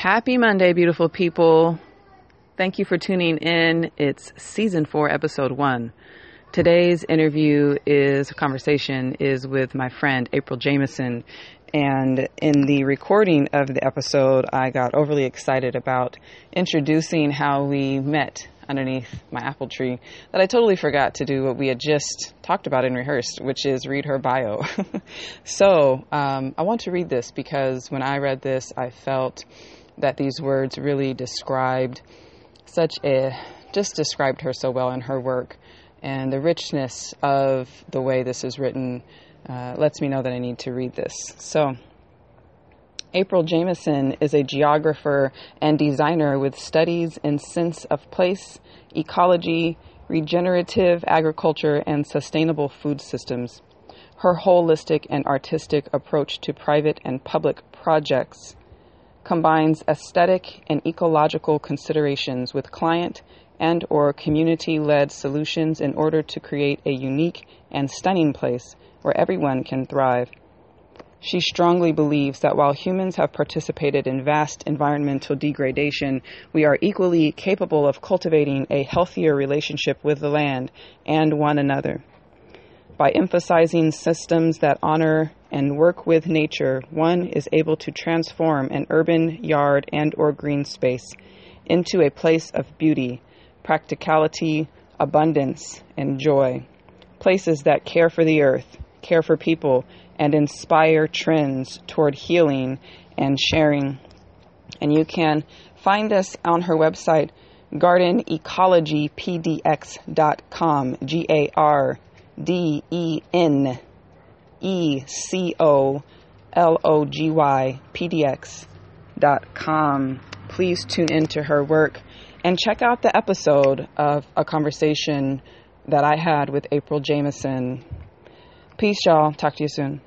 Happy Monday, beautiful people. Thank you for tuning in. It's season four, episode one. Today's interview is a conversation is with my friend April Jamison. And in the recording of the episode, I got overly excited about introducing how we met underneath my apple tree that I totally forgot to do what we had just talked about and rehearsed, which is read her bio. so um, I want to read this because when I read this, I felt that these words really described such a just described her so well in her work and the richness of the way this is written uh, lets me know that I need to read this. So, April Jamison is a geographer and designer with studies in sense of place, ecology, regenerative agriculture, and sustainable food systems. Her holistic and artistic approach to private and public projects combines aesthetic and ecological considerations with client and or community-led solutions in order to create a unique and stunning place where everyone can thrive. She strongly believes that while humans have participated in vast environmental degradation, we are equally capable of cultivating a healthier relationship with the land and one another. By emphasizing systems that honor and work with nature, one is able to transform an urban yard and or green space into a place of beauty, practicality, abundance, and joy. Places that care for the earth, care for people, and inspire trends toward healing and sharing. And you can find us on her website, gardenecologypdx.com, G A R D E N E C O L O G Y P D X dot com. Please tune into her work and check out the episode of a conversation that I had with April Jamison. Peace, y'all. Talk to you soon.